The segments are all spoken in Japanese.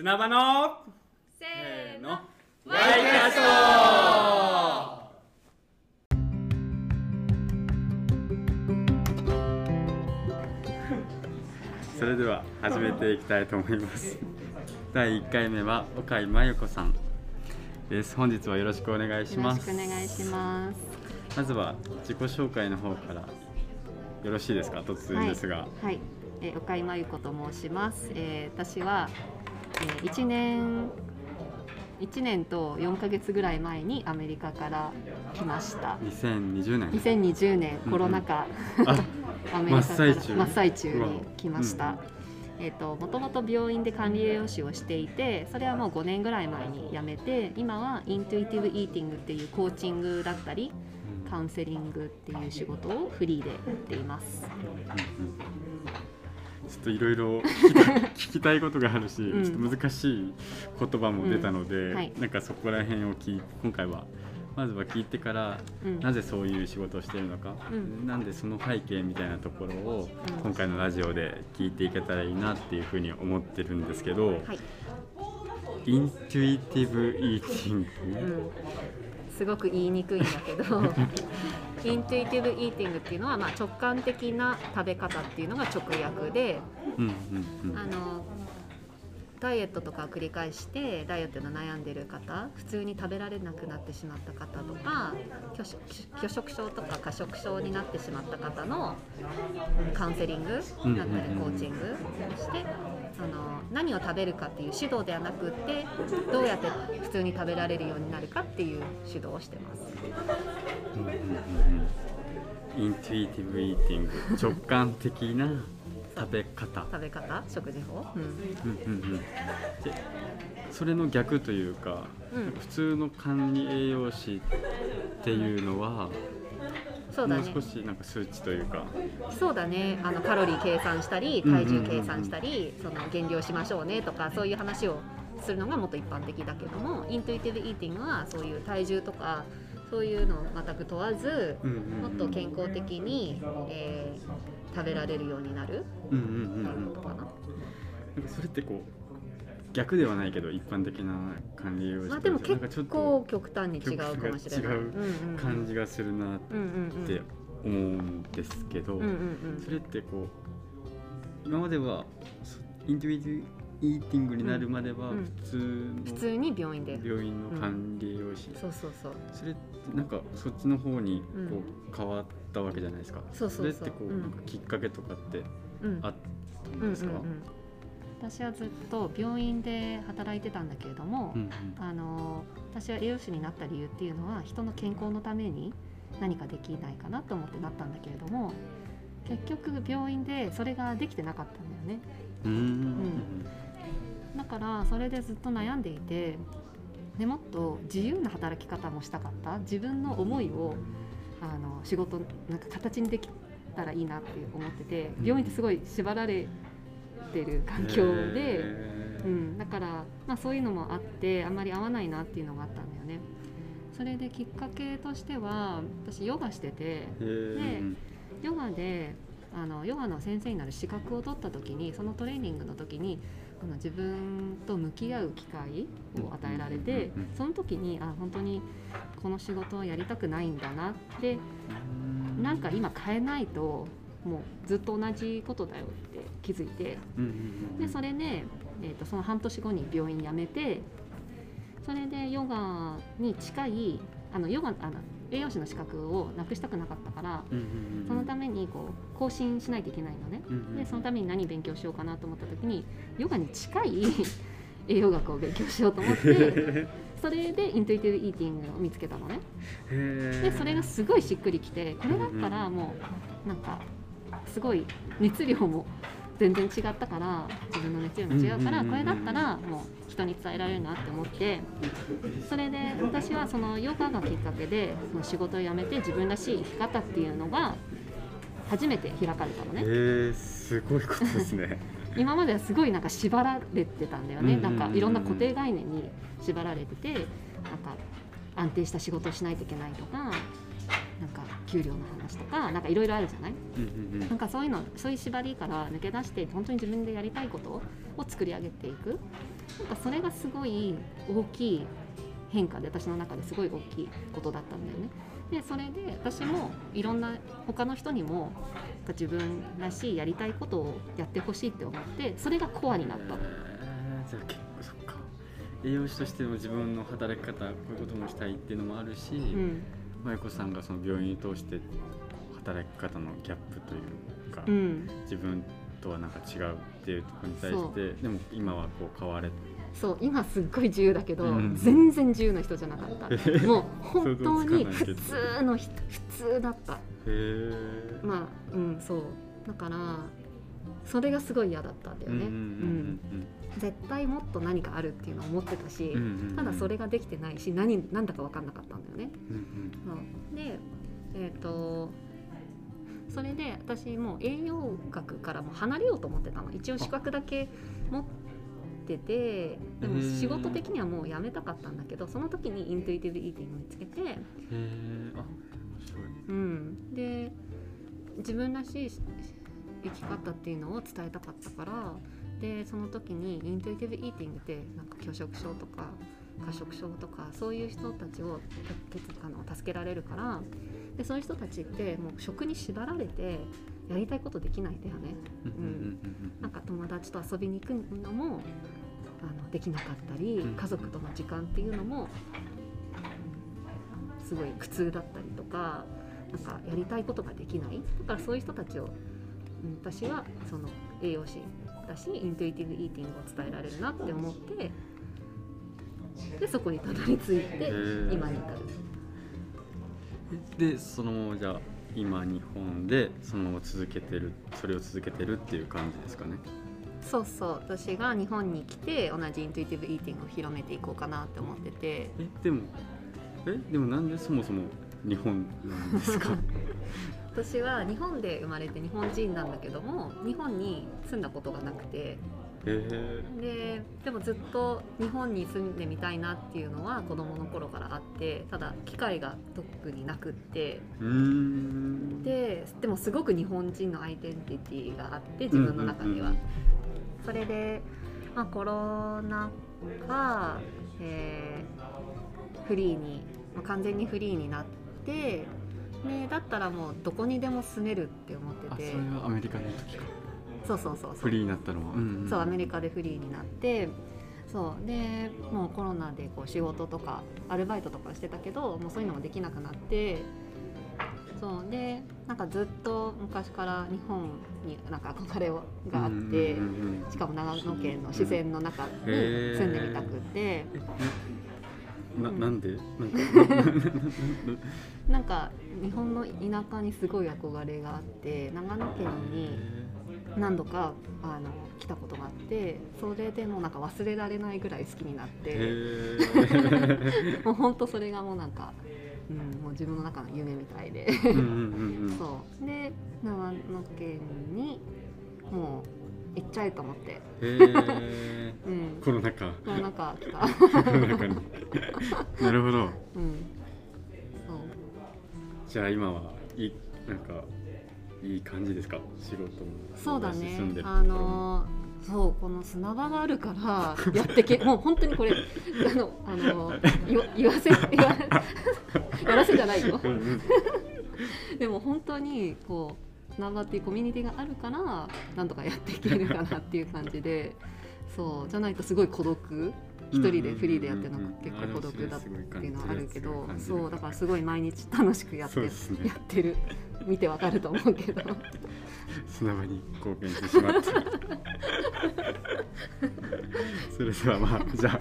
砂場のせせーの。ワイキャスト。それでは始めていきたいと思います。第1回目は岡井真由子さん。です。本日はよろしくお願いしよろますしくお願いします。まずは自己紹介の方からよろしいですか？突然ですが、はい、はい。えー岡井真由子と申します、えー私は、えー、1年1年と4ヶ月ぐらい前にアメリカから来ました。2020年。2020年コロナ禍、あ アメリカから。真っ最中。真っ最中うわに来ました、えー、ともともと病院で管理栄養士をしていてそれはもう5年ぐらい前に辞めて今はイントゥイティブ・イーティングっていうコーチングだったりうん。カウンセリングっていう仕事をフリーでやっています。ちょっといろいろ 聞きたいことがあるし、うん。ちょっと難しい言葉も出たので、うん。はい。なんかそこら辺を聞い今回はまずは聞いてから、うん。なぜそういう仕事をしているのか、うん。なんでその背景みたいなところをうん。今回のラジオで聞いていけたらいいなっていうふうに思ってるんですけど、はい、イントゥイティブイーティング、うん、すごく言いにくいんだけど イントゥイティブ・イーティングっていうのは、まあ、直感的な食べ方っていうのが直訳でうんうんうん。あのダイエットとかを繰り返してダイエットの悩んでる方普通に食べられなくなってしまった方とか拒食拒食症とか過食症になってしまった方のカウンセリングだったりうん。うんうんコーチングしてあの何を食べるかっていう指導ではなくってどうやって普通に食べられるようになるかっていう指導をしてます。うんうんうん。うんイントゥイティブイーティング。直感的な食べ方。食べ方？食事法、うん。うんうんうん。でそれの逆というか、うん。普通の管理栄養士っていうのは、もうそうだね。少しなんか数値というか、そうだね。あのカロリー計算したり体重計算したり、その減量しましょうねとかそういう話をするのがもっと一般的だけどもイントゥイティブ・イーティングはそういう体重とかそういうのを全く問わずもっと健康的に、えー食べられるようになるうんうんうんうん。ことかな。なんかそれってこう逆ではないけど一般的な管理栄養士まあ、でも結構極端に違うかもしれない。違う感じがするなっうんうんうんて思うんですけど、うんうんうん。それってこう今まではそイントゥイティブイーティングになるまではうん。普通の普通に病院で。病院の管理栄養士、そうそうそう。それってなんかそっちの方にこう変わったわけじゃないですか、そうそうそう。れってこう、うんなんかきっかけとかってうん。あったんですか、うんうんうん私はずっと病院で働いてたんだけれども、うんあの私は栄養士になった理由っていうのは人の健康のために何かできないかなと思ってなったんだけれども結局病院でそれができてなかったんだよね。うんうんだからそれでずっと悩んでいてでもっと自由な働き方もしたかった。自分の思いをあの仕事なんか形にできたらいいなって思ってて病院ってすごい縛られてる環境で。うん、だから、まあ、そういうのもあってあんまり合わないなっていうのがあったんだよね。それできっかけとしては私ヨガしててでヨガであのヨガの先生になる資格を取った時にそのトレーニングの時にあの自分と向き合う機会を与えられてその時にあ本当にこの仕事をやりたくないんだなってうんなんか今変えないともうずっと同じことだよって気づいて。でそれで、えー、とその半年後に病院辞めてそれでヨガに近いあのヨガあの栄養士の資格をなくしたくなかったからそのためにこう更新しないといけないのね。うんうんでそのために何勉強しようかなと思った時にヨガに近い 栄養学を勉強しようと思って それでイントゥイティブ・イーティングを見つけたのね。でそれがすごいしっくりきてこれだったらもうなんかすごい熱量も全然違ったから自分の熱量も違うからこれだったらもう人に伝えられるなって思ってそれで私はそのヨガがきっかけでその仕事を辞めて自分らしい生き方っていうのが初めて開かれたのね。すごいことですね。今まではすごいなんか縛られてたんだよね、なんかいろんな固定概念に縛られててなんか安定した仕事をしないといけないとかなんか給料の話とかなんかいろいろあるじゃない？うんうんうん。なんかそういうのそういう縛りから抜け出して本当に自分でやりたいことを作り上げていく。なんかそれがすごい大きい変化で私の中ですごい大きいことだったんだよね。でそれで私もいろんな他の人にも自分らしいやりたいことをやってほしいって思ってそれがコアになった。の。えーじゃあ結構そっか。栄養士としても自分の働き方こういうこともしたいっていうのもあるし、うんまゆこさんがその病院を通して働き方のギャップというか、うん、自分とはなんか違うっていうところに対してでも今はこう変われそう今すっごい自由だけど、うん。全然自由な人じゃなかった。もう本当に普通の人普通だった。へえ。まあうんそう。だからそれがすごい嫌だったんだよね、絶対もっと何かあるっていうのを思ってたし、ただそれができてないし何何だか分かんなかったんだよね。うんでえっ、とそれで私もう栄養学からも離れようと思ってたの。一応資格だけ持っててでも仕事的にはもうやめたかったんだけどその時にイントゥイティブ・イーティング見つけて、へえあ面白いうん、で自分らしい生き方っていうのを伝えたかったからでその時にイントゥイティブ・イーティングってなんか拒食症とか過食症とかそういう人たちをあの助けられるからでそういう人たちってもう食に縛られてやりたいことできないんだよね。うん。なんか友達と遊びに行くのもあのできなかったりうん。家族との時間っていうのもすごい苦痛だったりとかなんかやりたいことができない。だからそういう人たちをうん私はその栄養士だしイントゥイティブ・イーティングを伝えられるなって思ってでそこにたどり着いてー。今に至る。でそのままじゃあ今日本でそのまま続けてるそれを続けてるっていう感じですかね。そうそう。私が日本に来て同じイントゥイティブ・イーティングを広めていこうかなって思ってて。えでもえでもなんでそもそも日本なんですか？私は日本で生まれて日本人なんだけども日本に住んだことがなくて。ででもずっと日本に住んでみたいなっていうのは子供の頃からあってただ機会が特になくって。ででもすごく日本人のアイデンティティがあって自分の中には。それで、まあ、コロナ禍、えーフリーに、まあ完全にフリーになってでだったらもうどこにでも住めるって思ってあそれてはアメリカの時か。そうそうそうそう。フリーになったのは、うんん。そうアメリカでフリーになってそう。でもうコロナでこう仕事とかアルバイトとかしてたけどもうそういうのもできなくなってそう。でなんかずっと昔から日本になんか憧れをがあって。しかも長野県の自然の中に住んでみたくて、なうん。なんで？なんか。なんか日本の田舎にすごい憧れがあって長野県に何度かあの来たことがあってそれでもうなんか忘れられないぐらい好きになっへてー。もう本当それがもうなんか、うん、もう自分の中の夢みたいで。そう。で長野県にもう行っちゃえと思って、へえうん、コロナ禍。コロナ禍に。なるほど。うん、そう。じゃあ今はいいなんかいい感じですか？仕事も。そうだね。あのそうこの砂場があるからやってけ もう本当にこれあのあの言わせ言わ やらせじゃないよ。でも本当にこう砂場っていうコミュニティがあるからなんとかやっていけるかなっていう感じでそうじゃないとすごい孤独。一人でフリーでやってるのが結構孤独だっていうのはあるけどそうだからすごい毎日楽しくやってね。やってる。見てわかると思うけど。砂場に貢献してしまったそれではまあじゃあ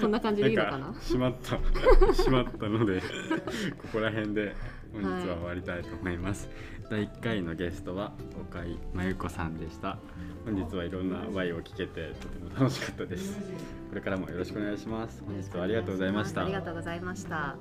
こんな感じでいいのかな？しまった しまったのでここら辺で本日は終わりたいと思います、第1回のゲストは岡井真由子さんでした。本日はいろんなワイを聞けてとても楽しかったです。これからもよろしくお願いします。本日はありがとうございました。ありがとうございました。